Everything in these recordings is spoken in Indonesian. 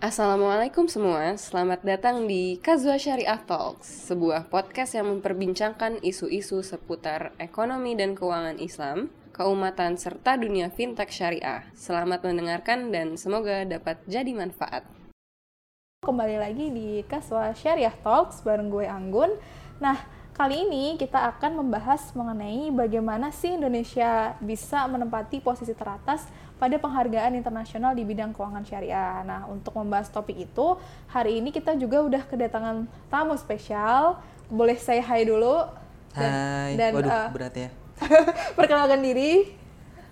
Assalamualaikum semua, selamat datang di Kazua Syariah Talks, sebuah podcast yang memperbincangkan isu-isu seputar ekonomi dan keuangan Islam, keumatan, serta dunia fintech syariah. Selamat mendengarkan dan semoga dapat jadi manfaat. Kembali lagi di Kaswa Syariah Talks bareng gue Anggun. Nah, kali ini kita akan membahas mengenai bagaimana sih Indonesia bisa menempati posisi teratas pada penghargaan internasional di bidang keuangan syariah. Nah, untuk membahas topik itu, hari ini kita juga udah kedatangan tamu spesial. Boleh saya hai dulu? Dan, hai, dan, waduh uh, berat ya. perkenalkan diri.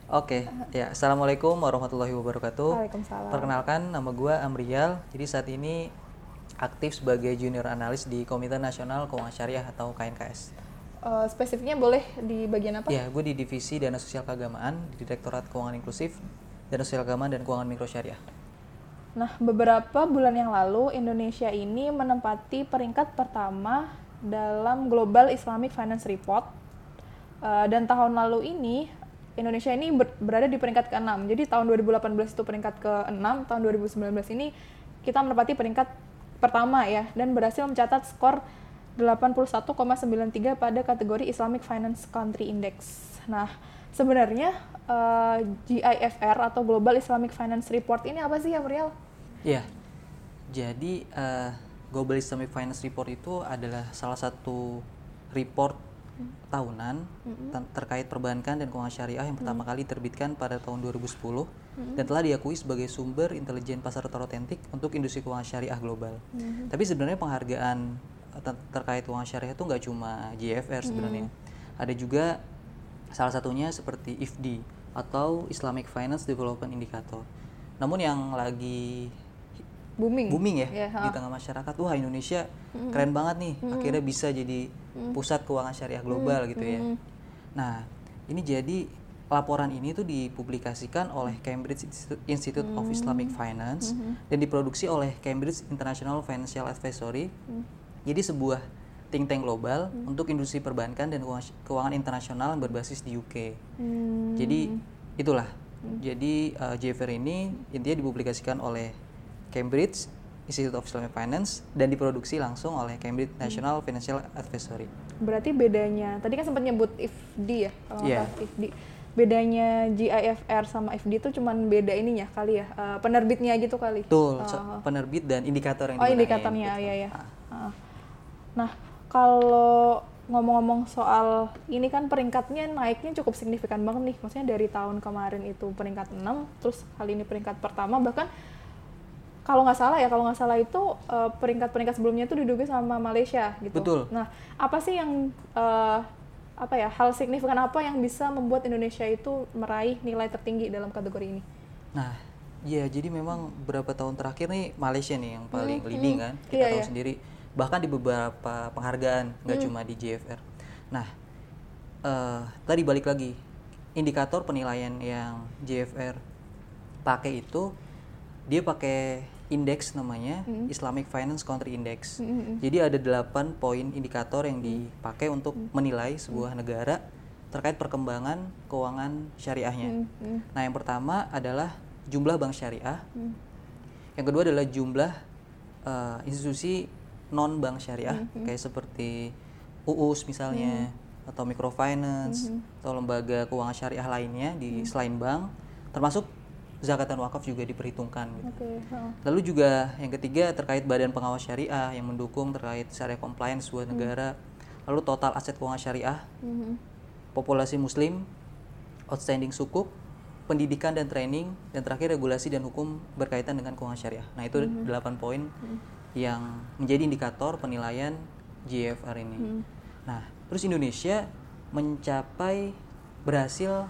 Oke, okay. ya Assalamualaikum warahmatullahi wabarakatuh. Waalaikumsalam. Perkenalkan, nama gue Amrial. Jadi saat ini aktif sebagai junior analis di Komite Nasional Keuangan Syariah atau KNKS. Uh, spesifiknya boleh di bagian apa? Ya, gue di divisi Dana Sosial Keagamaan di Direktorat Keuangan Inklusif Dana Sosial Agama dan Keuangan Mikro Syariah. Nah, beberapa bulan yang lalu Indonesia ini menempati peringkat pertama dalam Global Islamic Finance Report. Uh, dan tahun lalu ini Indonesia ini ber berada di peringkat ke-6. Jadi tahun 2018 itu peringkat ke-6, tahun 2019 ini kita menempati peringkat pertama ya dan berhasil mencatat skor 81,93 pada kategori Islamic Finance Country Index. Nah, sebenarnya uh, eh, GIFR atau Global Islamic Finance Report ini apa sih, Apriel? Iya. Jadi uh, Global Islamic Finance Report itu adalah salah satu report hmm. tahunan hmm. terkait perbankan dan keuangan syariah yang pertama hmm. kali diterbitkan pada tahun 2010 hmm. dan telah diakui sebagai sumber intelijen pasar terotentik untuk industri keuangan syariah global. Hmm. Tapi sebenarnya penghargaan terkait keuangan syariah itu nggak cuma GFR sebenarnya. Hmm. Ada juga salah satunya seperti IFD atau Islamic Finance Development Indicator. Namun yang lagi booming booming ya yeah, di tengah masyarakat wah Indonesia mm-hmm. keren banget nih mm-hmm. akhirnya bisa jadi pusat keuangan syariah global mm-hmm. gitu ya nah ini jadi laporan ini tuh dipublikasikan oleh Cambridge Institute mm-hmm. of Islamic Finance mm-hmm. dan diproduksi oleh Cambridge International Financial Advisory mm-hmm. Jadi sebuah think tank global hmm. untuk industri perbankan dan keuangan internasional yang berbasis di UK. Hmm. Jadi itulah. Hmm. Jadi uh, JFR ini intinya dipublikasikan oleh Cambridge Institute of Islamic Finance dan diproduksi langsung oleh Cambridge hmm. National Financial Advisory. Berarti bedanya, tadi kan sempat nyebut IFD ya, kalau yeah. IFD. Bedanya GIFR sama IFD itu cuman beda ininya kali ya, uh, penerbitnya gitu kali. Betul, uh, penerbit dan indikator yang Oh, indikatornya, gitu. iya ya. Uh. Nah, kalau ngomong-ngomong soal ini kan peringkatnya naiknya cukup signifikan banget nih. Maksudnya dari tahun kemarin itu peringkat 6, terus kali ini peringkat pertama bahkan kalau nggak salah ya, kalau nggak salah itu uh, peringkat-peringkat sebelumnya itu diduduki sama Malaysia gitu. Betul. Nah, apa sih yang uh, apa ya hal signifikan apa yang bisa membuat Indonesia itu meraih nilai tertinggi dalam kategori ini? Nah, ya jadi memang beberapa tahun terakhir nih Malaysia nih yang paling hmm, leading kan. Kita iya, tahu iya. sendiri bahkan di beberapa penghargaan nggak hmm. cuma di JFR. Nah, uh, tadi balik lagi indikator penilaian yang JFR pakai itu dia pakai indeks namanya hmm. Islamic Finance Country Index. Hmm. hmm, hmm. Jadi ada delapan poin indikator yang dipakai untuk hmm. menilai sebuah hmm. negara terkait perkembangan keuangan syariahnya. Hmm. Hmm. Nah, yang pertama adalah jumlah bank syariah. Hmm. Yang kedua adalah jumlah uh, institusi non bank syariah mm -hmm. kayak seperti UUS misalnya mm -hmm. atau microfinance mm -hmm. atau lembaga keuangan syariah lainnya di mm -hmm. selain bank termasuk zakat dan wakaf juga diperhitungkan gitu. Okay. Oh. Lalu juga yang ketiga terkait badan pengawas syariah yang mendukung terkait syariah compliance sebuah mm. negara. Lalu total aset keuangan syariah, mm -hmm. populasi muslim, outstanding sukuk, pendidikan dan training, dan terakhir regulasi dan hukum berkaitan dengan keuangan syariah. Nah itu mm -hmm. poin mm -hmm yang menjadi indikator penilaian GFR ini. Hmm. Nah, terus Indonesia mencapai berhasil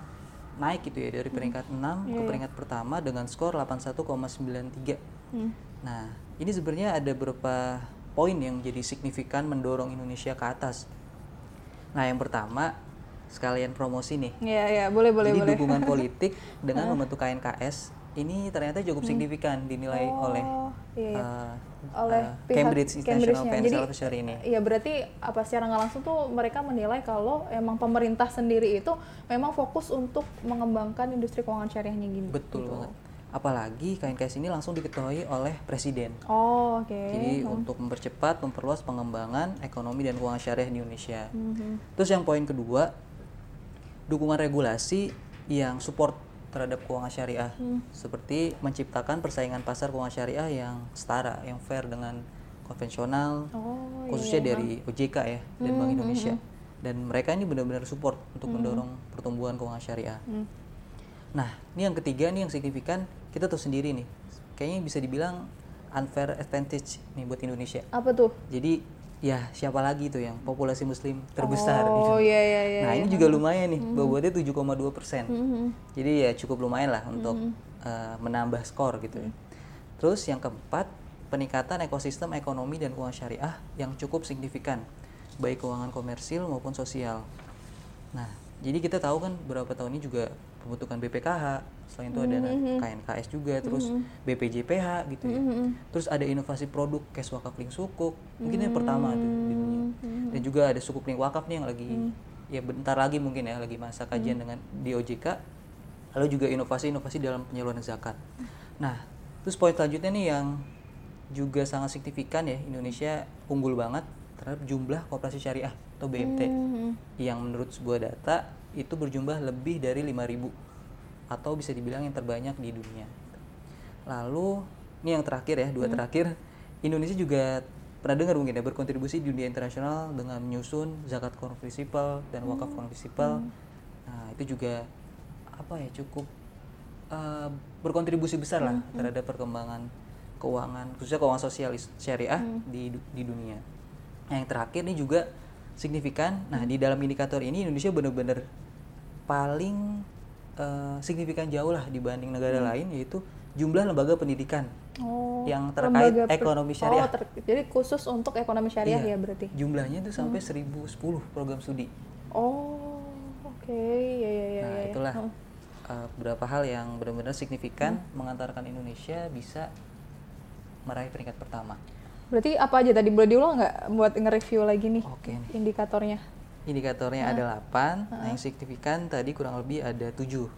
naik gitu ya dari peringkat hmm. 6 yeah, ke iya. peringkat yeah. pertama dengan skor 81,93. Hmm. Nah, ini sebenarnya ada beberapa poin yang jadi signifikan mendorong Indonesia ke atas. Nah, yang pertama sekalian promosi nih. Iya, yeah, iya, yeah, boleh boleh Jadi boleh. dukungan politik dengan membentuk KNKS ini ternyata cukup hmm. signifikan dinilai oh, oleh iya, iya. Uh, oleh uh, pihak Cambridge International Financial Advisory ini. Iya berarti apa secara nggak langsung tuh mereka menilai kalau emang pemerintah sendiri itu memang fokus untuk mengembangkan industri keuangan syariahnya gini. Betul gitu. banget. apalagi KNKS ini langsung diketuai oleh presiden. Oh, oke. Okay. Jadi hmm. untuk mempercepat, memperluas pengembangan ekonomi dan keuangan syariah di Indonesia. Hmm. Terus yang poin kedua, dukungan regulasi yang support terhadap keuangan syariah, hmm. seperti menciptakan persaingan pasar keuangan syariah yang setara, yang fair dengan konvensional, oh, khususnya iya. dari OJK ya dan hmm. Bank Indonesia. Hmm. Dan mereka ini benar-benar support untuk hmm. mendorong pertumbuhan keuangan syariah. Hmm. Nah, ini yang ketiga nih yang signifikan kita tahu sendiri nih kayaknya bisa dibilang unfair advantage nih buat Indonesia apa tuh jadi ya siapa lagi tuh yang populasi muslim terbesar oh, iya, iya, iya, nah iya. ini juga lumayan nih mm -hmm. bobotnya 7,2 persen mm -hmm. jadi ya cukup lumayan lah untuk mm -hmm. uh, menambah skor gitu ya terus yang keempat peningkatan ekosistem ekonomi dan keuangan syariah yang cukup signifikan baik keuangan komersil maupun sosial nah jadi kita tahu kan beberapa tahun ini juga pembentukan BPKH selain itu ada mm-hmm. KNKS juga terus mm-hmm. BPJPH gitu ya mm-hmm. terus ada inovasi produk cash wakaf link sukuk mungkin yang pertama tuh di dunia mm-hmm. dan juga ada sukuk link wakaf nih yang lagi mm-hmm. ya bentar lagi mungkin ya lagi masa kajian mm-hmm. dengan di OJK lalu juga inovasi-inovasi dalam penyaluran zakat nah terus poin selanjutnya nih yang juga sangat signifikan ya Indonesia unggul banget terhadap jumlah kooperasi syariah atau BMT mm-hmm. yang menurut sebuah data itu berjumlah lebih dari 5000 atau bisa dibilang yang terbanyak di dunia. Lalu ini yang terakhir ya, dua hmm. terakhir Indonesia juga pernah dengar mungkin ya berkontribusi di dunia internasional dengan menyusun zakat konfisipal dan wakaf konfisipal. Hmm. Nah, itu juga apa ya cukup uh, berkontribusi besar lah hmm. terhadap perkembangan keuangan khususnya keuangan sosial syariah hmm. di di dunia. Nah, yang terakhir ini juga signifikan. Nah, di dalam indikator ini Indonesia benar-benar paling uh, signifikan jauh lah dibanding negara hmm. lain yaitu jumlah lembaga pendidikan oh, yang terkait ekonomi syariah. Oh, ter jadi khusus untuk ekonomi syariah iya, ya berarti. Jumlahnya itu sampai hmm. 1010 program studi. Oh, oke. Okay. Ya, ya, ya, nah, ya, ya. itulah hmm. uh, beberapa hal yang benar-benar signifikan hmm. mengantarkan Indonesia bisa meraih peringkat pertama. Berarti apa aja tadi boleh diulang nggak buat nge-review lagi nih Oke. indikatornya? Indikatornya ada 8, nah. nah yang signifikan tadi kurang lebih ada 7. Oke.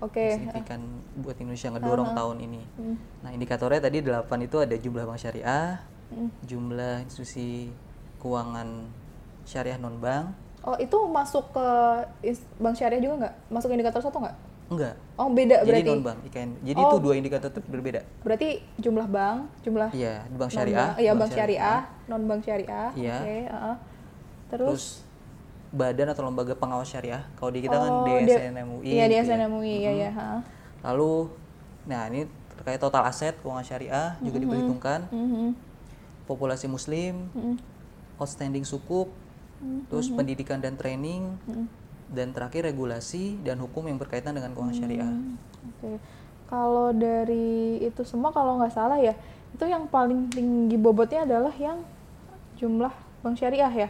Okay. Signifikan buat Indonesia ngedorong uh tahun ini. Hmm. Nah, indikatornya tadi 8 itu ada jumlah bank syariah, hmm. jumlah institusi keuangan syariah non bank. Oh, itu masuk ke bank syariah juga nggak? Masuk indikator satu nggak? Enggak. Oh, beda Jadi berarti. Jadi non bank IKN. Jadi oh. itu dua indikator itu berbeda. Berarti jumlah bank, jumlah Iya, bank syariah. Iya, bank, bank syariah, non bank syariah. Iya. Oke, okay, uh Terus, Terus badan atau lembaga pengawas syariah. Kalau di kita kan oh, kan DSN MUI. Iya, DSN gitu ya. Iya ya. Lalu nah ini terkait total aset keuangan syariah mm -hmm. juga diperhitungkan. Mm -hmm. Populasi muslim, mm -hmm. outstanding sukuk, mm -hmm. terus pendidikan dan training. Mm -hmm dan terakhir regulasi dan hukum yang berkaitan dengan keuangan hmm, syariah. Oke, okay. kalau dari itu semua kalau nggak salah ya itu yang paling tinggi bobotnya adalah yang jumlah bank syariah ya?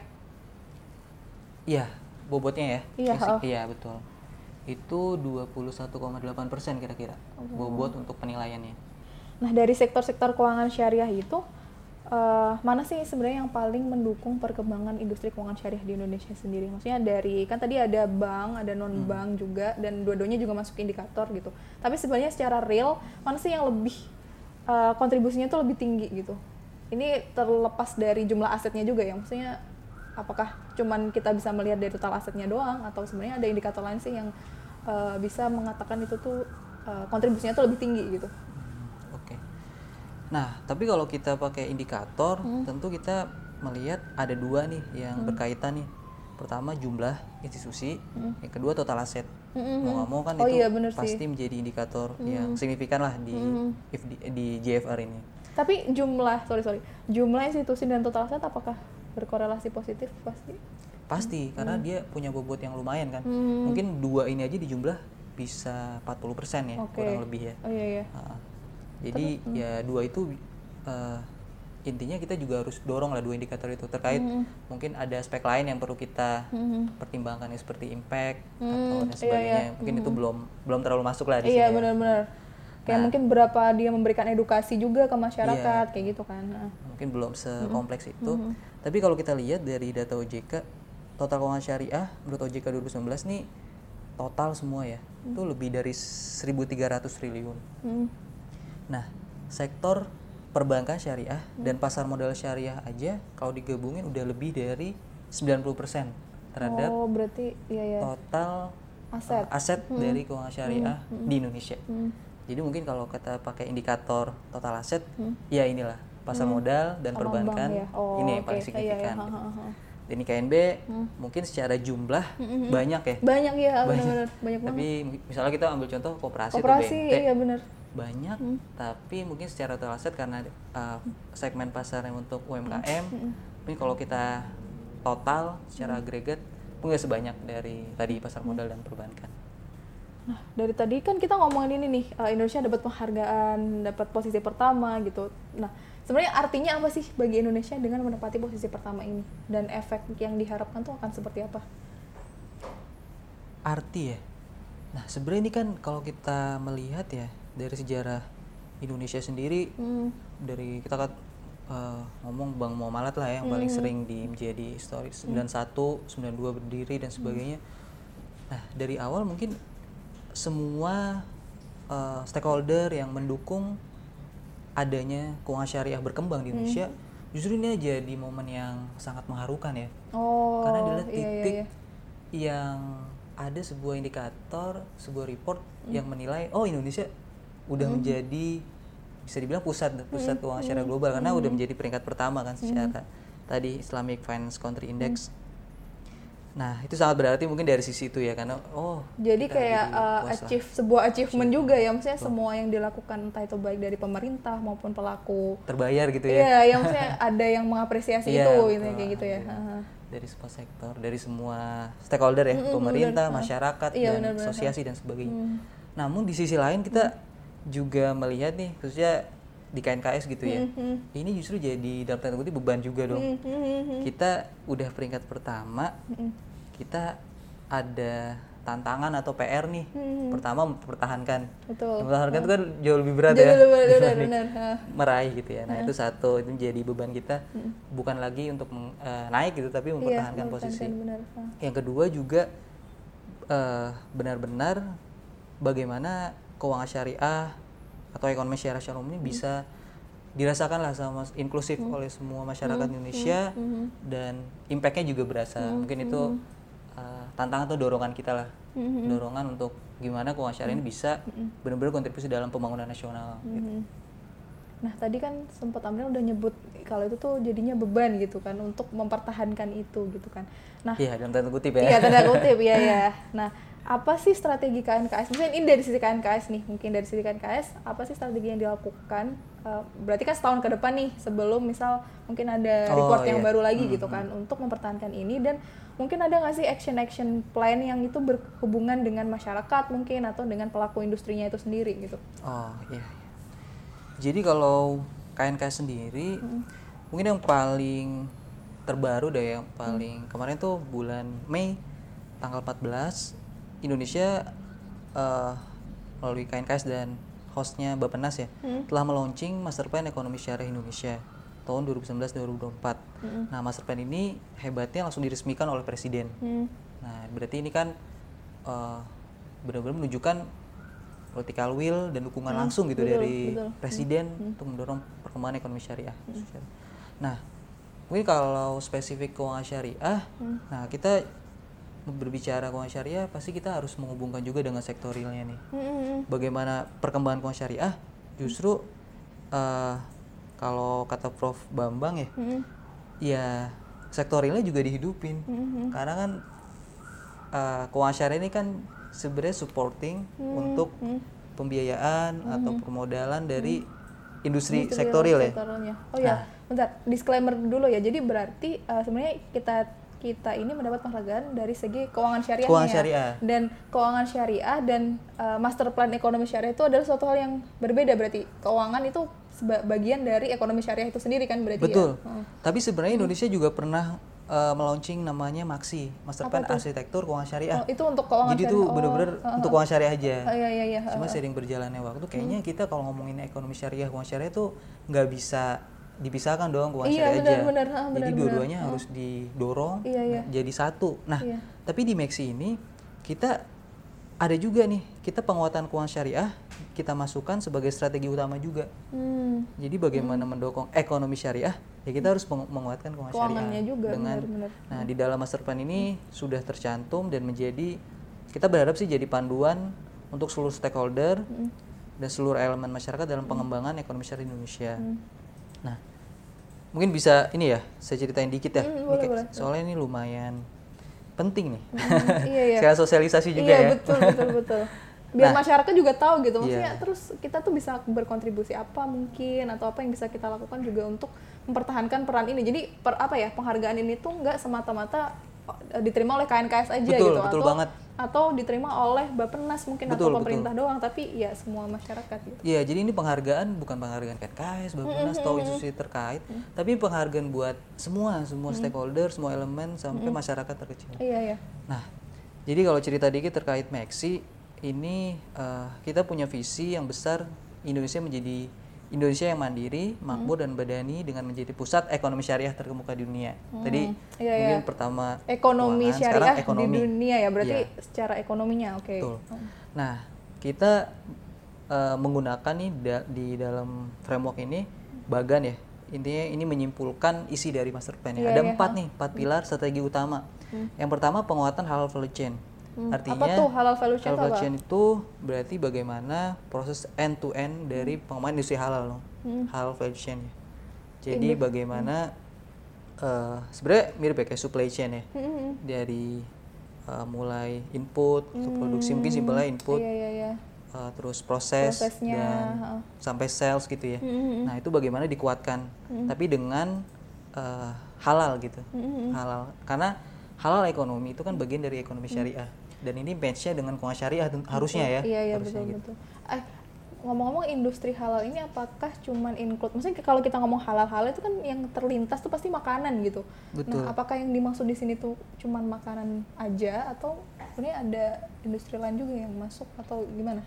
Iya, bobotnya ya. Iya, oh. iya betul. Itu 21,8 persen kira-kira oh. bobot untuk penilaiannya. Nah dari sektor-sektor keuangan syariah itu uh, mana sih sebenarnya yang paling mendukung perkembangan industri keuangan syariah di Indonesia sendiri? Maksudnya dari kan tadi ada bank, ada non bank hmm. juga dan dua-duanya juga masuk indikator gitu. Tapi sebenarnya secara real mana sih yang lebih uh, kontribusinya tuh lebih tinggi gitu? Ini terlepas dari jumlah asetnya juga ya, maksudnya apakah cuman kita bisa melihat dari total asetnya doang atau sebenarnya ada indikator lain sih yang uh, bisa mengatakan itu tuh uh, kontribusinya tuh lebih tinggi gitu? Nah, tapi kalau kita pakai indikator, hmm. tentu kita melihat ada dua nih yang hmm. berkaitan nih. Pertama jumlah institusi, hmm. yang kedua total aset. Hmm. Mau nggak mau kan oh, itu iya, pasti sih. menjadi indikator hmm. yang signifikan lah di, hmm. di di JFR ini. Tapi jumlah, sorry sorry, jumlah institusi dan total aset apakah berkorelasi positif pasti? Pasti, hmm. karena dia punya bobot yang lumayan kan. Hmm. Mungkin dua ini aja di jumlah bisa 40% ya, okay. kurang lebih ya. Oh iya iya. Uh, jadi Terus, ya dua itu uh, intinya kita juga harus dorong lah dua indikator itu terkait mm mungkin ada aspek lain yang perlu kita mm pertimbangkan ya seperti impact mm atau dan iya, sebagainya iya, iya. mungkin mm itu belum belum terlalu masuk lah di iya, sini. Iya benar-benar. Kayak nah, mungkin berapa dia memberikan edukasi juga ke masyarakat iya, kayak gitu kan. Nah. Mungkin belum sekompleks mm itu. Mm Tapi kalau kita lihat dari data OJK total keuangan syariah menurut OJK 2019 nih total semua ya mm. itu lebih dari 1.300 triliun. Mm Nah, sektor perbankan syariah Hmm. dan pasar modal syariah aja kalau digabungin udah lebih dari 90% terhadap Oh, berarti iya ya. total Aset. uh, aset dari keuangan syariah di Indonesia. Hmm. Jadi mungkin kalau kita pakai indikator total aset, Hmm. ya inilah pasar modal dan Sama perbankan bank ya. Oh, ini yang paling Iya, iya. signifikan. Gitu. ha, ha. Dan di KNB mungkin secara jumlah banyak ya. Banyak ya, Banyak. benar-benar banyak banget. Tapi misalnya kita ambil contoh koperasi, Koperasi, atau BNT, iya benar. banyak, tapi mungkin secara total aset karena uh, segmen pasarnya untuk UMKM, mungkin kalau kita total secara agregat mungkin sebanyak dari tadi pasar modal dan perbankan. Nah, dari tadi kan kita ngomongin ini nih, eh, Indonesia dapat penghargaan, dapat posisi pertama gitu. Nah, sebenarnya artinya apa sih bagi Indonesia dengan menempati posisi pertama ini? Dan efek yang diharapkan tuh akan seperti apa? Arti ya. Nah sebenarnya ini kan kalau kita melihat ya dari sejarah Indonesia sendiri Hmm. dari kita kan uh, ngomong Bang Muamalat lah ya, yang paling sering di menjadi histori 91, 92 berdiri dan sebagainya. Nah, dari awal mungkin semua uh, stakeholder yang mendukung adanya keuangan syariah berkembang di Indonesia, justru ini jadi momen yang sangat mengharukan ya. Oh, Karena adalah iya, iya, titik iya. yang ada sebuah indikator, sebuah report yang menilai oh Indonesia udah menjadi bisa dibilang pusat pusat keuangan syariah global karena udah menjadi peringkat pertama kan secara tadi Islamic Finance Country Index. Nah, itu sangat berarti mungkin dari sisi itu ya karena oh Jadi kayak uh, lah. achieve sebuah achievement juga ya, maksudnya semua yang dilakukan entah itu baik dari pemerintah maupun pelaku. terbayar gitu ya. Iya, yang maksudnya ada yang mengapresiasi Iya, itu, betul, gitu, kayak gitu ya. Dari semua sektor, dari semua stakeholder ya, pemerintah, masyarakat, Iya, dan asosiasi dan sebagainya. Hmm. Namun di sisi lain kita juga melihat nih, khususnya di KNKS gitu ya, hmm. ini justru jadi dalam tanda kutip beban juga dong. Kita udah peringkat pertama, Hmm. kita ada tantangan atau PR nih. Pertama mempertahankan. Hmm. Betul. Mempertahankan itu kan jauh lebih berat Jadi ya. benar, benar, dibanding benar, meraih gitu ya. Nah itu satu itu menjadi beban kita bukan lagi untuk eh, naik gitu tapi mempertahankan Iya, posisi. mempertahankan, benar. Ha. Yang kedua juga eh, benar-benar bagaimana keuangan syariah atau ekonomi syariah secara ini bisa dirasakan lah sama inklusif oleh semua masyarakat Indonesia dan impactnya juga berasa. Mungkin itu eh, tantangan atau dorongan kita lah, dorongan untuk gimana keuangan syariah ini bisa benar-benar kontribusi dalam pembangunan nasional. gitu. Nah tadi kan sempat Amril udah nyebut kalau itu tuh jadinya beban gitu kan untuk mempertahankan itu gitu kan. Nah Iya dalam tanda kutip ya. iya tanda kutip ya ya. Nah apa sih strategi KNKS? Misalnya ini dari sisi KNKS nih, mungkin dari sisi KNKS apa sih strategi yang dilakukan? Eh, berarti kan setahun ke depan nih sebelum misal mungkin ada Oh, report yang iya. baru lagi gitu kan untuk mempertahankan ini dan mungkin ada nggak sih action action plan yang itu berhubungan dengan masyarakat mungkin atau dengan pelaku industrinya itu sendiri gitu. Oh iya. Jadi kalau KNK sendiri mungkin yang paling terbaru deh yang paling kemarin tuh bulan Mei tanggal 14 Indonesia eh, melalui KNKS dan hostnya Bapenas ya telah meluncing Master Plan Ekonomi Syariah Indonesia tahun 2019-2024. Nah Master Plan ini hebatnya langsung diresmikan oleh Presiden. Hmm. Nah, berarti ini kan eh, benar-benar menunjukkan political will dan dukungan langsung gitu betul, dari betul. presiden untuk mendorong perkembangan ekonomi syariah. Nah, mungkin kalau spesifik keuangan syariah, nah kita berbicara keuangan syariah pasti kita harus menghubungkan juga dengan sektorilnya nih. Hmm. Bagaimana perkembangan keuangan syariah justru eh, kalau kata Prof Bambang ya, Hmm. ya sektorilnya juga dihidupin karena kan uh, keuangan syariah ini kan sebenarnya supporting untuk pembiayaan atau permodalan dari industri Industrial sektoril ya sektoralnya. Oh ya, bentar, disclaimer dulu ya. Jadi berarti uh, sebenarnya kita kita ini mendapat penghargaan dari segi keuangan syariah Keuangan syariah. dan keuangan syariah dan uh, master plan ekonomi syariah itu adalah suatu hal yang berbeda berarti keuangan itu bagian dari ekonomi syariah itu sendiri kan berarti betul ya. Oh. tapi sebenarnya Indonesia juga pernah uh, melaunching namanya Maxi Master Plan Arsitektur Keuangan Syariah Oh, itu untuk keuangan jadi itu syariah. Oh, benar-benar untuk keuangan syariah aja Oh iya iya iya. Cuma sering berjalannya waktu, kayaknya kita kalau ngomongin ekonomi syariah, keuangan syariah itu nggak bisa dipisahkan dong keuangan Iya, syariah benar, aja. benar, ah, Jadi dua-duanya harus didorong Iya, iya. jadi satu. Nah, Iya. tapi di Maxi ini kita ada juga nih, kita penguatan keuangan syariah kita masukkan sebagai strategi utama juga. Hmm. Jadi bagaimana mendukung ekonomi syariah? Ya kita harus meng- menguatkan keuangan Keuangannya syariah juga, dengan benar-benar. Nah, di dalam master plan ini sudah tercantum dan menjadi kita berharap sih jadi panduan untuk seluruh stakeholder dan seluruh elemen masyarakat dalam pengembangan ekonomi syariah di Indonesia. Nah, mungkin bisa ini ya, saya ceritain dikit ya. Hmm, boleh, boleh. Soalnya ini lumayan penting nih. iya iya. Sekalian sosialisasi juga iya, ya. betul betul betul. Biar Nah, masyarakat juga tahu gitu. Maksudnya iya. terus kita tuh bisa berkontribusi apa mungkin atau apa yang bisa kita lakukan juga untuk mempertahankan peran ini. Jadi per apa ya penghargaan ini tuh nggak semata-mata eh, diterima oleh KNKS aja Betul, gitu betul atau banget. atau diterima oleh Bappenas mungkin Betul, atau pemerintah doang tapi ya semua masyarakat gitu. Iya, jadi ini penghargaan bukan penghargaan KNKS, Bappenas atau institusi terkait, tapi penghargaan buat semua, semua stakeholder, semua elemen sampai masyarakat terkecil. Iya iya. Nah, jadi kalau cerita dikit terkait Meksi, ini eh, kita punya visi yang besar Indonesia menjadi Indonesia yang mandiri, makmur dan badani dengan menjadi pusat ekonomi syariah terkemuka di dunia. Tadi Iya, mungkin pertama Ekonomi sekarang syariah ekonomi. di dunia ya berarti Iya. secara ekonominya oke. Betul. Nah, kita eh, menggunakan nih da- di dalam framework ini bagan ya. Intinya ini menyimpulkan isi dari master plan ya. Iya, Ada iya, empat nih, empat pilar strategi utama. Yang pertama penguatan halal value chain. Hmm, Artinya apa tuh halal value chain halal itu value chain itu berarti bagaimana proses end to end dari pengembangan industri halal loh. Hmm. Halal value chain. Jadi bagaimana eh, sebenarnya mirip ya kayak supply chain ya. Hmm, Dari eh, mulai input untuk produksi mungkin simpelnya input Iya iya iya. uh, terus proses Prosesnya, dan heeh. sampai sales gitu ya. Mm-hmm. Nah itu bagaimana dikuatkan, tapi dengan uh, halal gitu, Mm-hmm. halal. Karena halal ekonomi itu kan bagian dari ekonomi syariah. Dan ini matchnya dengan keuangan syariah harusnya ya. Iya iya harusnya betul gitu. betul. Eh ngomong-ngomong industri halal ini apakah cuman include maksudnya kalau kita ngomong halal-halal itu kan yang terlintas tuh pasti makanan gitu. Betul. Nah, apakah yang dimaksud di sini tuh cuman makanan aja atau sebenarnya ada industri lain juga yang masuk atau gimana?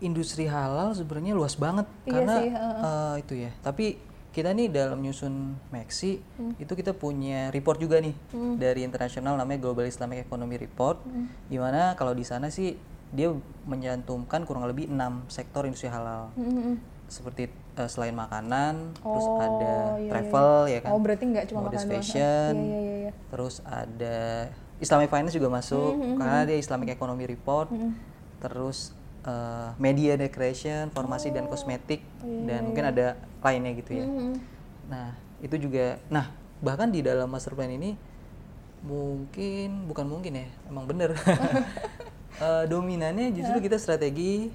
Industri halal sebenarnya luas banget Iya karena sih, heeh. uh, itu ya. Tapi kita nih dalam nyusun Maxi Hmm. itu kita punya report juga nih dari internasional namanya Global Islamic Economy Report Hmm. di mana kalau di sana sih dia menyantumkan kurang lebih enam sektor industri halal Mm-mm. seperti uh, selain makanan terus Oh, ada iya, iya, travel ya kan Oh berarti nggak cuma makanan fashion Iya iya iya. iya. terus ada Islamic finance juga masuk Hmm, karena dia Islamic economy report terus uh, media decoration farmasi dan kosmetik dan mungkin ada lainnya gitu ya. Mm-mm. nah itu juga nah bahkan di dalam master plan ini mungkin bukan mungkin ya emang bener. Eh, dominannya justru kita strategi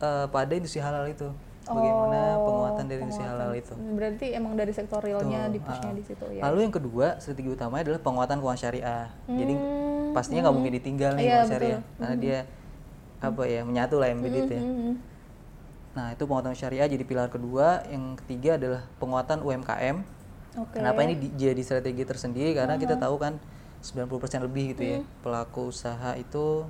eh, pada industri halal itu. Bagaimana Oh, penguatan dari industri halal itu. Berarti emang dari sektor realnya di pushnya ah. di situ ya. Lalu yang kedua strategi utamanya adalah penguatan keuangan syariah. Jadi Hmm, pastinya nggak mungkin ditinggal nih Iya, keuangan syariah karena dia apa ya menyatu lah embedded ya. Nah itu penguatan syariah jadi pilar kedua. Yang ketiga adalah penguatan UMKM. Oke. Kenapa ini di- jadi strategi tersendiri? Karena kita tahu kan 90% lebih gitu ya pelaku usaha itu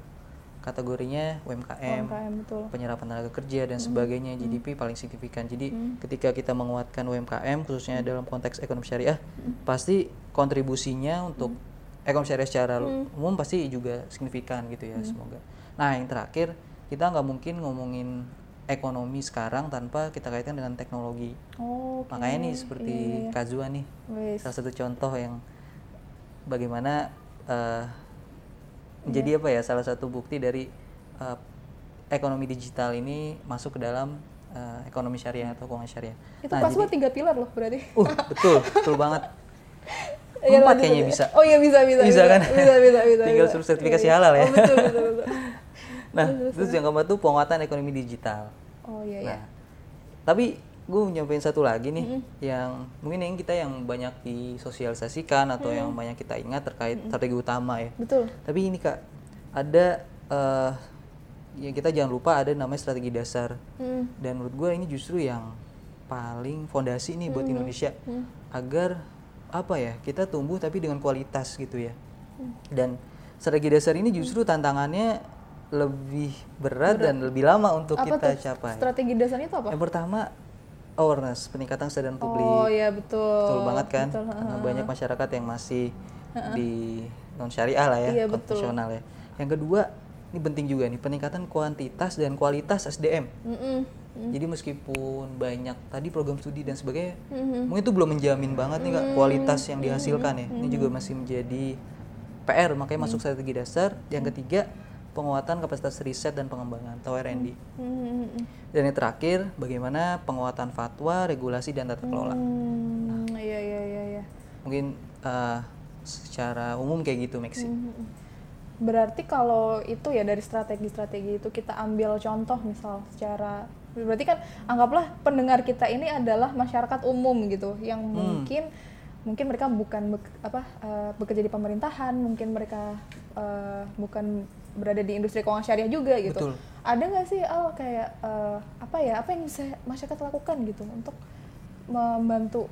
kategorinya UMKM, UMKM betul. penyerapan tenaga kerja dan sebagainya GDP paling signifikan. Jadi ketika kita menguatkan UMKM khususnya dalam konteks ekonomi syariah, pasti kontribusinya untuk ekonomi syariah secara umum pasti juga signifikan gitu ya semoga. Nah yang terakhir kita nggak mungkin ngomongin ekonomi sekarang tanpa kita kaitkan dengan teknologi. Oh, oke. Makanya nih seperti Kazua nih Wes. salah satu contoh yang bagaimana eh, menjadi apa ya salah satu bukti dari eh, ekonomi digital ini masuk ke dalam eh, ekonomi syariah atau keuangan syariah. Itu Nah, pas jadi- tiga pilar loh berarti. uh betul betul banget. Iya, Empat lanjut, kayaknya bisa. Oh iya bisa bisa. Bisa kan? Bisa bisa bisa. Tinggal suruh sertifikasi Iya, iya. halal ya. Oh betul betul betul. Nah terus yang keempat tuh penguatan ekonomi digital. Oh iya iya. Nah, tapi gue nyampein satu lagi nih yang mungkin yang kita yang banyak disosialisasikan atau yang banyak kita ingat terkait strategi utama ya. Betul. Tapi ini kak ada eh ya kita jangan lupa ada namanya strategi dasar Hmm. dan menurut gue ini justru yang paling fondasi nih buat Indonesia agar apa ya kita tumbuh tapi dengan kualitas gitu ya. Dan strategi dasar ini justru tantangannya lebih berat, dan lebih lama untuk Apa kita tuh capai. strategi dasarnya itu apa? Yang pertama awareness, peningkatan kesadaran publik. Oh iya betul. Betul banget kan? Betul, Karena banyak masyarakat yang masih di non syariah lah ya, Iya, konvensional ya. Yang kedua ini penting juga nih peningkatan kuantitas dan kualitas SDM. Mm -mm. Jadi meskipun banyak tadi program studi dan sebagainya, mungkin itu belum menjamin banget nih kak kualitas yang dihasilkan ya. Ini juga masih menjadi PR makanya masuk strategi dasar. Yang ketiga penguatan kapasitas riset dan pengembangan atau R&D. Mm-mm. Dan yang terakhir bagaimana penguatan fatwa, regulasi dan tata kelola. Hmm, iya iya iya iya. Mungkin eh, secara umum kayak gitu Maxi. Mm-mm. Berarti kalau itu ya dari strategi-strategi itu kita ambil contoh misal secara berarti kan anggaplah pendengar kita ini adalah masyarakat umum gitu yang mungkin mungkin mereka bukan bek- apa eh, bekerja di pemerintahan, mungkin mereka eh, bukan berada di industri keuangan syariah juga gitu. Betul. Ada nggak sih oh kayak eh, apa ya apa yang bisa masyarakat lakukan gitu untuk membantu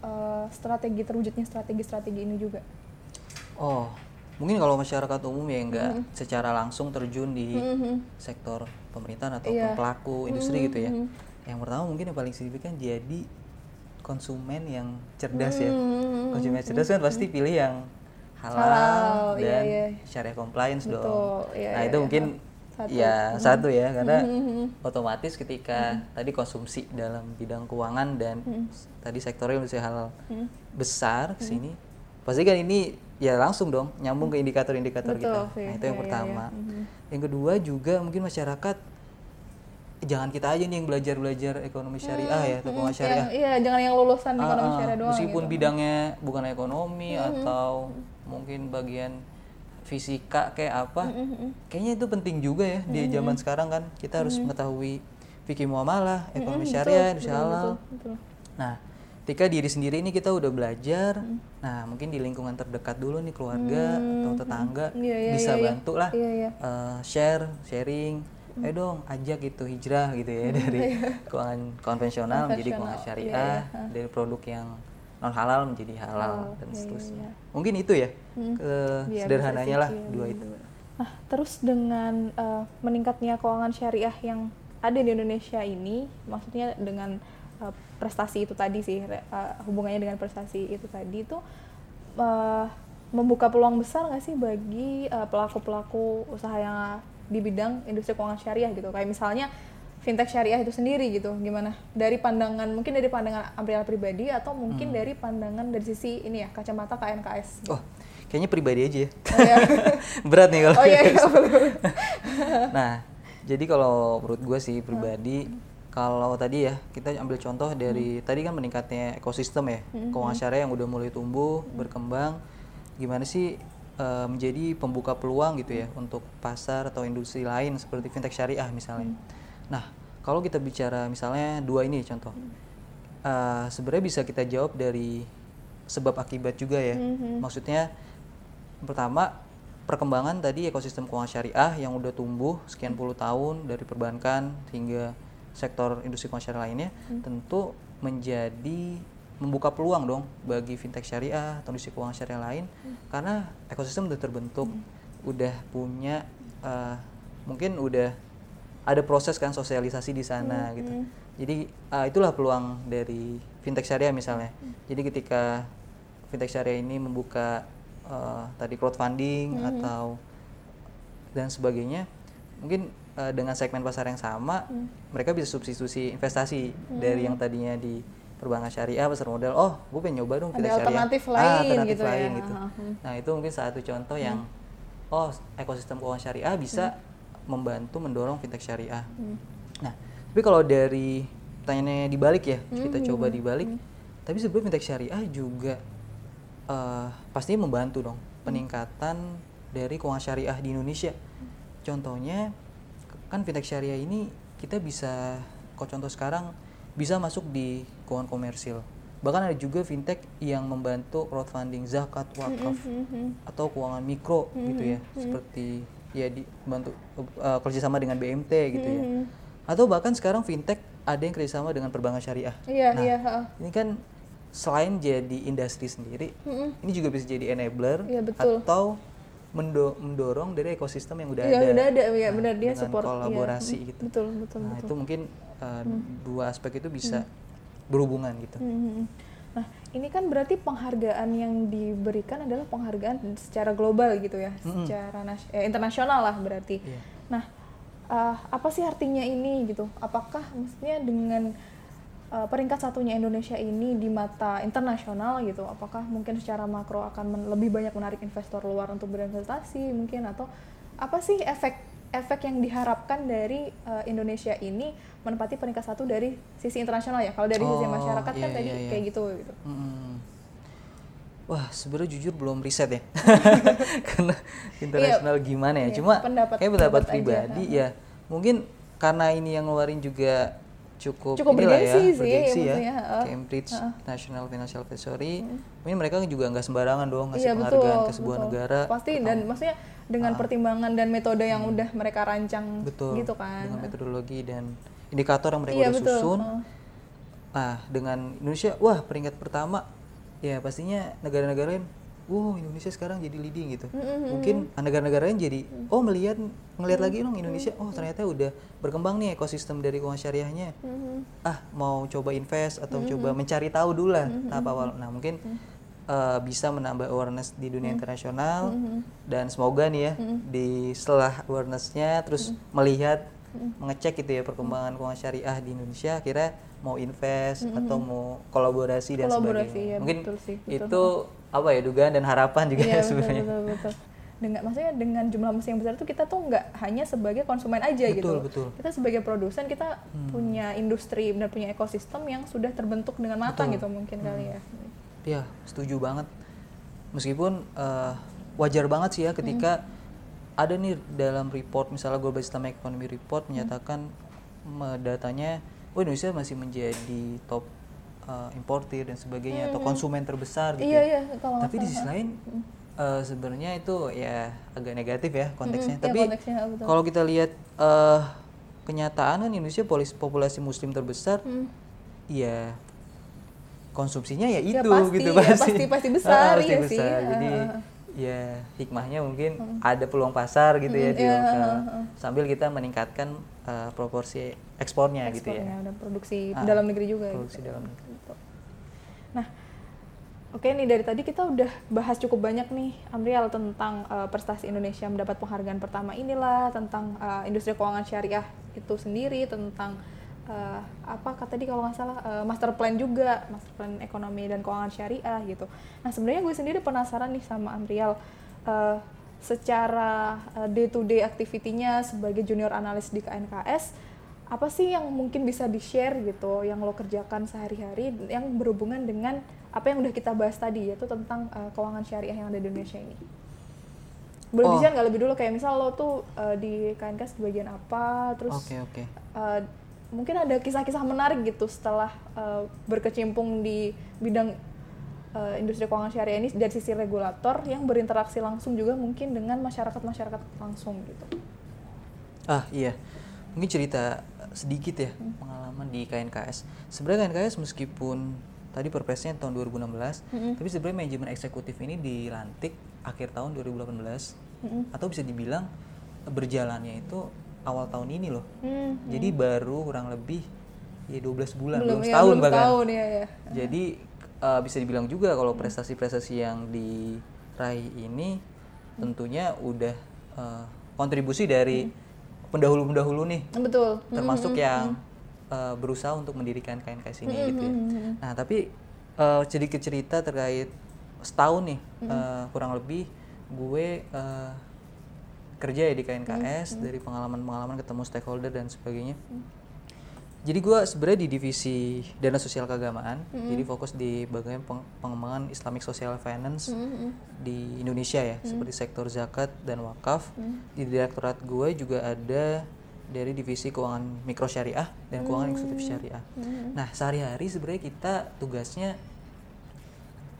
eh, strategi terwujudnya strategi-strategi ini juga? Oh, mungkin kalau masyarakat umum ya nggak secara langsung terjun di sektor pemerintahan ataupun Iya. pelaku industri gitu ya. Yang pertama mungkin yang paling signifikan jadi konsumen yang cerdas ya. Konsumen yang cerdas kan pasti pilih yang halal, Halal, dan iya, iya. syariah compliance Betul, dong. iya, nah iya, itu iya. mungkin Satu. ya satu ya karena otomatis ketika tadi konsumsi dalam bidang keuangan dan tadi sektornya industri halal besar ke sini pasti kan ini ya langsung dong nyambung ke indikator-indikator Betul kita. sih, Nah, itu iya, yang iya, pertama. iya. Mhm. Yang kedua juga mungkin masyarakat jangan kita aja nih yang belajar-belajar ekonomi syariah ya atau keuangan syariah. Iya, jangan yang lulusan Ah, ekonomi ah, syariah doang meskipun gitu. bidangnya bukan ekonomi atau mungkin bagian fisika kayak apa kayaknya itu penting juga ya di zaman sekarang kan. Kita harus mengetahui fikih muamalah ekonomi syariah industri halal Betul. nah ketika diri sendiri ini kita udah belajar nah mungkin di lingkungan terdekat dulu nih keluarga atau tetangga Iya, iya, bisa iya, iya. bantu lah Iya, iya. eh, share sharing. Eh dong ajak gitu hijrah gitu ya dari keuangan konvensional menjadi keuangan syariah iya, dari produk yang non halal menjadi halal dan iya, seterusnya iya. mungkin itu ya ke Iya, sederhananya lah iya, dua bener. itu Nah, terus dengan eh, meningkatnya keuangan syariah yang ada di Indonesia ini, maksudnya dengan eh, prestasi itu tadi sih, eh, hubungannya dengan prestasi itu tadi itu eh, membuka peluang besar nggak sih bagi pelaku-pelaku usaha yang di bidang industri keuangan syariah gitu, kayak misalnya fintech syariah itu sendiri gitu, gimana? Dari pandangan mungkin dari pandangan Amriel pribadi atau mungkin dari pandangan dari sisi ini ya kacamata KNKS. oh kayaknya pribadi aja ya. Oh, iya. berat nih kalau Oh iya, iya nah jadi kalau menurut gue sih pribadi kalau tadi ya kita ambil contoh dari tadi kan meningkatnya ekosistem ya. Keuangan syariah yang udah mulai tumbuh berkembang gimana sih eh, menjadi pembuka peluang gitu ya untuk pasar atau industri lain seperti fintech syariah misalnya nah kalau kita bicara misalnya dua ini contoh eh, sebenarnya bisa kita jawab dari sebab akibat juga ya. Maksudnya pertama perkembangan tadi ekosistem keuangan syariah yang udah tumbuh sekian puluh tahun dari perbankan hingga sektor industri keuangan syariah lainnya tentu menjadi membuka peluang dong bagi fintech syariah atau industri keuangan syariah lain karena ekosistem udah terbentuk udah punya eh, mungkin udah ada proses kan sosialisasi di sana gitu. jadi eh, itulah peluang dari fintech syariah misalnya. Jadi ketika fintech syariah ini membuka eh, tadi crowdfunding atau dan sebagainya mungkin eh, dengan segmen pasar yang sama mereka bisa substitusi investasi dari yang tadinya di perbankan syariah pasar modal. Oh gue pengen nyoba dong fintech syariah. alternatif Ah, lain alternatif gitu ya. lain gitu. Aha. nah itu mungkin satu contoh yang oh ekosistem keuangan syariah bisa membantu mendorong fintech syariah. Nah tapi kalau dari pertanyaannya dibalik ya kita coba dibalik tapi sebelum fintech syariah juga eh, pastinya membantu dong peningkatan dari keuangan syariah di Indonesia. Contohnya kan fintech syariah ini kita bisa kok contoh sekarang bisa masuk di keuangan komersil. Bahkan ada juga fintech yang membantu crowdfunding zakat wakaf atau keuangan mikro gitu ya, seperti ya dibantu eh, kerjasama dengan BMT gitu ya. Atau bahkan sekarang fintech ada yang kerjasama dengan perbankan syariah. Iya, Nah, iya, ini kan selain jadi industri sendiri, ini juga bisa jadi enabler Iya, betul. atau mendo- mendorong dari ekosistem yang udah Iya, ada. udah ada, ya Nah, benar dia dengan support iya. kolaborasi Mm, gitu. Betul, betul, Nah, betul. itu mungkin uh, dua aspek itu bisa berhubungan gitu. Hmm. Nah, ini kan berarti penghargaan yang diberikan adalah penghargaan secara global gitu ya, mm-hmm. secara eh, internasional lah berarti. Yeah. Nah, uh, apa sih artinya ini gitu? Apakah maksudnya dengan uh, peringkat satunya Indonesia ini di mata internasional gitu, apakah mungkin secara makro akan lebih banyak menarik investor luar untuk berinvestasi mungkin atau apa sih efek efek yang diharapkan dari uh, Indonesia ini menempati peringkat satu dari sisi internasional ya. Kalau dari oh, sisi masyarakat iya, kan iya, tadi iya. kayak gitu gitu. Hmm. Wah, sebenarnya jujur belum riset ya. Karena internasional iya, gimana ya. Iya, Cuma pendapat, kayak pendapat pribadi aja. ya. Mungkin karena ini yang ngeluarin juga cukup, cukup ya, sih ya. ya. Cambridge uh. National Financial Advisory. Hmm. Mungkin mereka juga nggak sembarangan dong ngasih iya, penghargaan betul, ke sebuah betul. negara. Pasti dan maksudnya dengan uh. pertimbangan dan metode yang hmm. udah mereka rancang betul, gitu kan. Dengan metodologi dan indikator yang mereka iya, udah betul. susun. Uh. Nah, dengan Indonesia, wah peringkat pertama, ya pastinya negara-negara lain, wow Indonesia sekarang jadi leading gitu. Mm-hmm. Mungkin negara-negara lain jadi, oh melihat ngelihat mm-hmm. lagi dong Indonesia, oh ternyata udah berkembang nih ekosistem dari keuangan syariahnya. Mm-hmm. Ah mau coba invest atau mm-hmm. coba mencari tahu dulu lah mm-hmm. tahap awal. Nah mungkin mm-hmm. Uh, bisa menambah awareness di dunia mm-hmm. internasional mm-hmm. dan semoga nih ya mm-hmm. di setelah awarenessnya terus mm-hmm. melihat mengecek gitu ya perkembangan keuangan syariah di Indonesia kira mau invest mm -hmm. atau mau kolaborasi dan kolaborasi, sebagainya. Ya, Mungkin betul sih, betul. itu apa ya dugaan dan harapan juga ya, sebenarnya. Betul, betul, betul. Dengan maksudnya dengan jumlah mesin yang besar itu kita tuh nggak hanya sebagai konsumen aja betul, gitu. Betul. Kita sebagai produsen kita hmm. punya industri dan punya ekosistem yang sudah terbentuk dengan matang betul. gitu mungkin hmm. kali ya. Iya, setuju banget. Meskipun uh, wajar banget sih ya ketika hmm ada nih dalam report misalnya Global Islamic Economy Report menyatakan hmm. datanya oh Indonesia masih menjadi top uh, importir dan sebagainya hmm. atau konsumen terbesar gitu. Iya, iya, kalau Tapi di sisi lain uh, sebenarnya itu ya agak negatif ya konteksnya. Hmm, Tapi ya, kalau kita lihat uh, kenyataan kan Indonesia populasi muslim terbesar. Hmm. Ya konsumsinya ya, ya itu ya, pasti, gitu pasti. Ya, pasti pasti besar ah, pasti ya besar. sih. Jadi uh ya hikmahnya mungkin hmm. ada peluang pasar gitu ya hmm, di yeah, lokal uh, sambil kita meningkatkan uh, proporsi ekspornya, gitu ya dan produksi uh, dalam negeri juga produksi gitu. dalam negeri nah oke nih dari tadi kita udah bahas cukup banyak nih Amrial tentang uh, prestasi Indonesia mendapat penghargaan pertama inilah tentang uh, industri keuangan syariah itu sendiri tentang uh, apa kata tadi kalau nggak salah uh, master plan juga master plan ekonomi dan keuangan syariah gitu. Nah sebenarnya gue sendiri penasaran nih sama Amrial uh, secara uh, day to day activity-nya sebagai junior analis di KNKS apa sih yang mungkin bisa di share gitu yang lo kerjakan sehari-hari yang berhubungan dengan apa yang udah kita bahas tadi yaitu tentang uh, keuangan syariah yang ada di Indonesia ini boleh oh. nggak lebih dulu kayak misal lo tuh uh, di KNKS di bagian apa terus okay, okay. Uh, mungkin ada kisah-kisah menarik gitu setelah uh, berkecimpung di bidang uh, industri keuangan syariah ini dari sisi regulator yang berinteraksi langsung juga mungkin dengan masyarakat-masyarakat langsung gitu. Ah iya, mungkin cerita sedikit ya hmm. pengalaman di KNKS. Sebenarnya KNKS meskipun tadi perpresnya tahun 2016, hmm. tapi sebenarnya manajemen eksekutif ini dilantik akhir tahun 2018 hmm. atau bisa dibilang berjalannya itu awal tahun ini loh. Hmm, Jadi hmm. baru kurang lebih ya 12 bulan, belum, belum ya, setahun belum bahkan. Tahun, ya, ya. Jadi uh, bisa dibilang juga kalau prestasi-prestasi yang diraih ini tentunya udah uh, kontribusi dari hmm. pendahulu-pendahulu nih. Betul. Termasuk hmm, yang uh, berusaha untuk mendirikan KNKS ini hmm, gitu ya. Nah, tapi uh, sedikit cerita terkait setahun nih hmm. uh, kurang lebih gue uh, kerja ya di KNKS hmm, hmm. dari pengalaman-pengalaman ketemu stakeholder dan sebagainya. Hmm. Jadi gue sebenarnya di divisi dana sosial keagamaan, hmm. jadi fokus di bagian pengembangan Islamic Social Finance hmm, hmm. di Indonesia ya, hmm. seperti sektor zakat dan wakaf. Hmm. Di direktorat gue juga ada dari divisi keuangan mikro syariah dan keuangan hmm. eksekutif syariah. Hmm. Nah sehari-hari sebenarnya kita tugasnya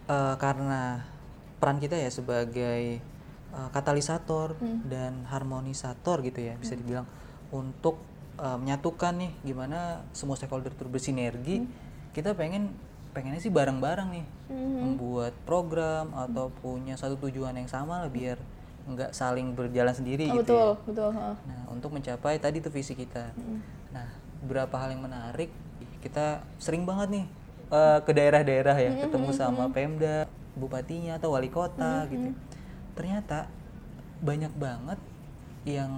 uh, karena peran kita ya sebagai uh, katalisator hmm. dan harmonisator gitu ya bisa hmm. dibilang untuk uh, menyatukan nih gimana semua stakeholder itu bersinergi hmm. kita pengen pengennya sih bareng-bareng nih hmm. membuat program hmm. atau punya satu tujuan yang sama lah biar nggak saling berjalan sendiri oh, gitu betul, ya. betul nah untuk mencapai tadi tuh visi kita hmm. nah beberapa hal yang menarik kita sering banget nih uh, ke daerah-daerah ya ketemu sama Pemda bupatinya atau wali kota gitu ternyata banyak banget yang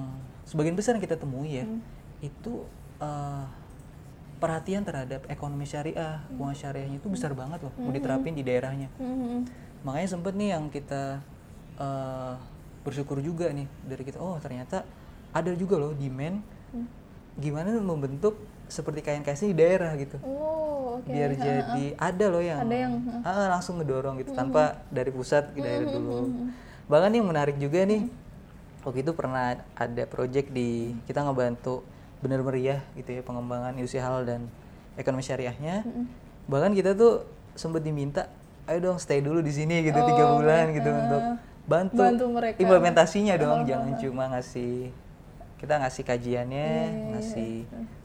sebagian besar yang kita temui ya itu uh, perhatian terhadap ekonomi syariah uang syariahnya itu besar banget loh mau diterapin di daerahnya. Makanya sempet nih yang kita uh, bersyukur juga nih dari kita oh ternyata ada juga loh demand gimana membentuk seperti kain kain di daerah gitu. Oh, oke. biar jadi ada loh yang, Ada yang, ah, langsung ngedorong gitu tanpa dari pusat ke daerah dulu bahkan yang menarik juga nih waktu itu pernah ada project di kita ngebantu bener meriah gitu ya pengembangan industri halal dan ekonomi syariahnya. Bahkan kita tuh sempet diminta ayo dong stay dulu di sini gitu tiga bulan gitu untuk bantu, Bantu mereka. implementasinya dong jangan cuma ngasih kita ngasih kajiannya Iya, ngasih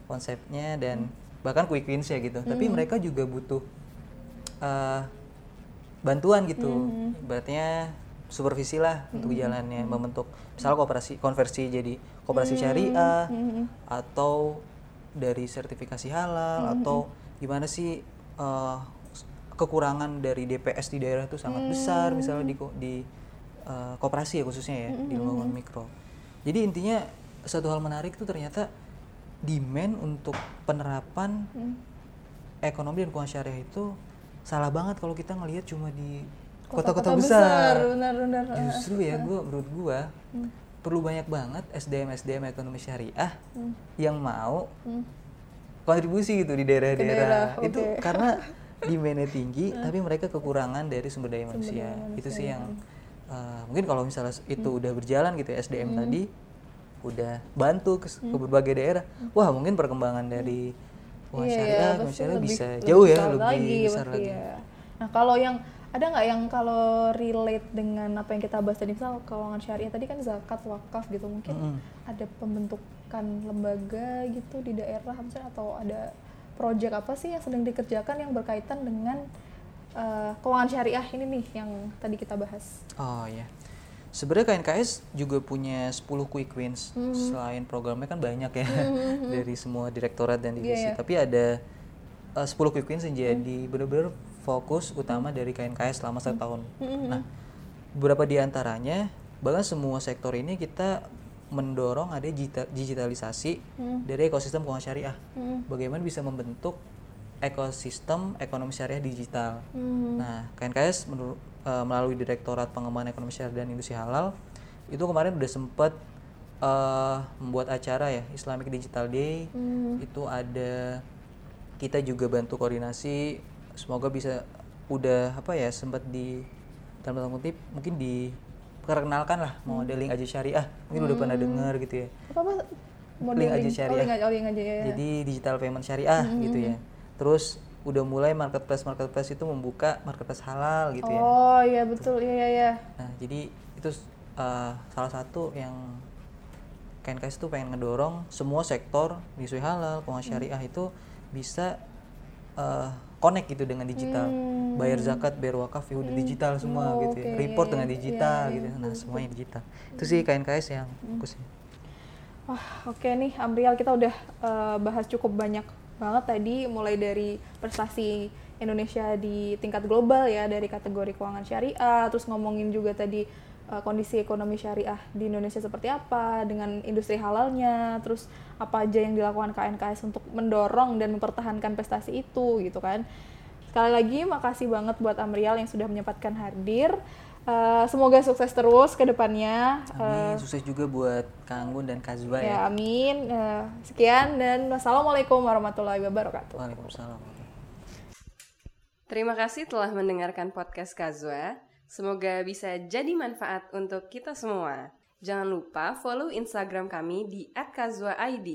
konsepnya dan bahkan quick wins ya gitu. Tapi mereka juga butuh eh, bantuan gitu. Ibaratnya supervisi lah untuk jalannya membentuk misalnya kooperasi konversi jadi kooperasi syariah atau dari sertifikasi halal atau gimana sih eh, kekurangan dari DPS di daerah itu sangat besar misalnya di di eh, kooperasi ya khususnya ya di lingkungan mikro. Jadi intinya satu hal menarik tuh ternyata demand untuk penerapan ekonomi dan keuangan syariah itu salah banget kalau kita ngelihat cuma di kota-kota besar. Benar-benar. Justru ya gua menurut gua perlu banyak banget SDM SDM ekonomi syariah yang mau kontribusi gitu di daerah-daerah. daerah, Itu oke. karena demandnya tinggi tapi mereka kekurangan dari sumber daya manusia. Itu sih yang uh, mungkin kalau misalnya itu udah berjalan gitu ya SDM tadi udah bantu ke, ke berbagai daerah. Wah, mungkin perkembangan dari syariah, pasti keuangan syariah bisa lebih jauh ya, besar lebih lagi, besar pasti lagi. ya. Nah, kalau yang ada nggak yang kalau relate dengan apa yang kita bahas tadi misal keuangan syariah tadi kan zakat wakaf gitu mungkin Mm-mm. ada pembentukan lembaga gitu di daerah misalnya atau ada proyek apa sih yang sedang dikerjakan yang berkaitan dengan eh, keuangan syariah ini nih yang tadi kita bahas. Oh iya. Sebenarnya KNKS juga punya 10 quick wins. Hmm. Selain programnya kan banyak ya dari semua direktorat dan divisi. Iya, iya. Tapi ada uh, 10 quick wins yang jadi Hmm. benar-benar fokus utama dari KNKS selama satu tahun. Hmm, Nah, beberapa di antaranya bahkan semua sektor ini kita mendorong ada digita- digitalisasi dari ekosistem keuangan syariah. Hmm. Bagaimana bisa membentuk ekosistem ekonomi syariah digital. Hmm. Nah, KNKS menur- eh, melalui Direktorat Pengembangan Ekonomi Syariah dan Industri Halal itu kemarin udah sempat eh, membuat acara ya Islamic Digital Day. Hmm. Itu ada kita juga bantu koordinasi. Semoga bisa udah apa ya sempat di dalam tanda kutip mungkin di perkenalkan lah Hmm. modeling aja syariah. Mungkin udah pernah dengar gitu ya. Apa apa? Link aja syariah. Oh, link aja, oh, link aja ya. Jadi digital payment syariah Hmm, gitu ya. Terus udah mulai marketplace marketplace itu membuka marketplace halal gitu ya. Oh iya betul iya iya iya. Nah, jadi itu uh, salah satu yang KNKS itu pengen ngedorong semua sektor industri halal, keuangan syariah itu bisa uh, connect gitu dengan digital. Bayar zakat, bayar wakaf ya udah digital semua Oh, gitu ya. Report dengan iya. digital Iya, gitu. iya, Nah, semuanya digital. Itu sih KNKS yang fokusnya. Wah, oke nih Amrial kita udah eh, bahas cukup banyak banget tadi mulai dari prestasi Indonesia di tingkat global ya dari kategori keuangan syariah, terus ngomongin juga tadi eh, kondisi ekonomi syariah di Indonesia seperti apa dengan industri halalnya, terus apa aja yang dilakukan KNKS untuk mendorong dan mempertahankan prestasi itu gitu kan. Sekali lagi makasih banget buat Amrial yang sudah menyempatkan hadir. Eh, semoga sukses terus ke depannya. Amin. Sukses juga buat Kang Anggun dan Kazwa ya. Ya, amin. Eh, sekian dan wassalamualaikum warahmatullahi wabarakatuh. Waalaikumsalam. Terima kasih telah mendengarkan podcast Kazwa. Semoga bisa jadi manfaat untuk kita semua. Jangan lupa follow Instagram kami di @kazwaid.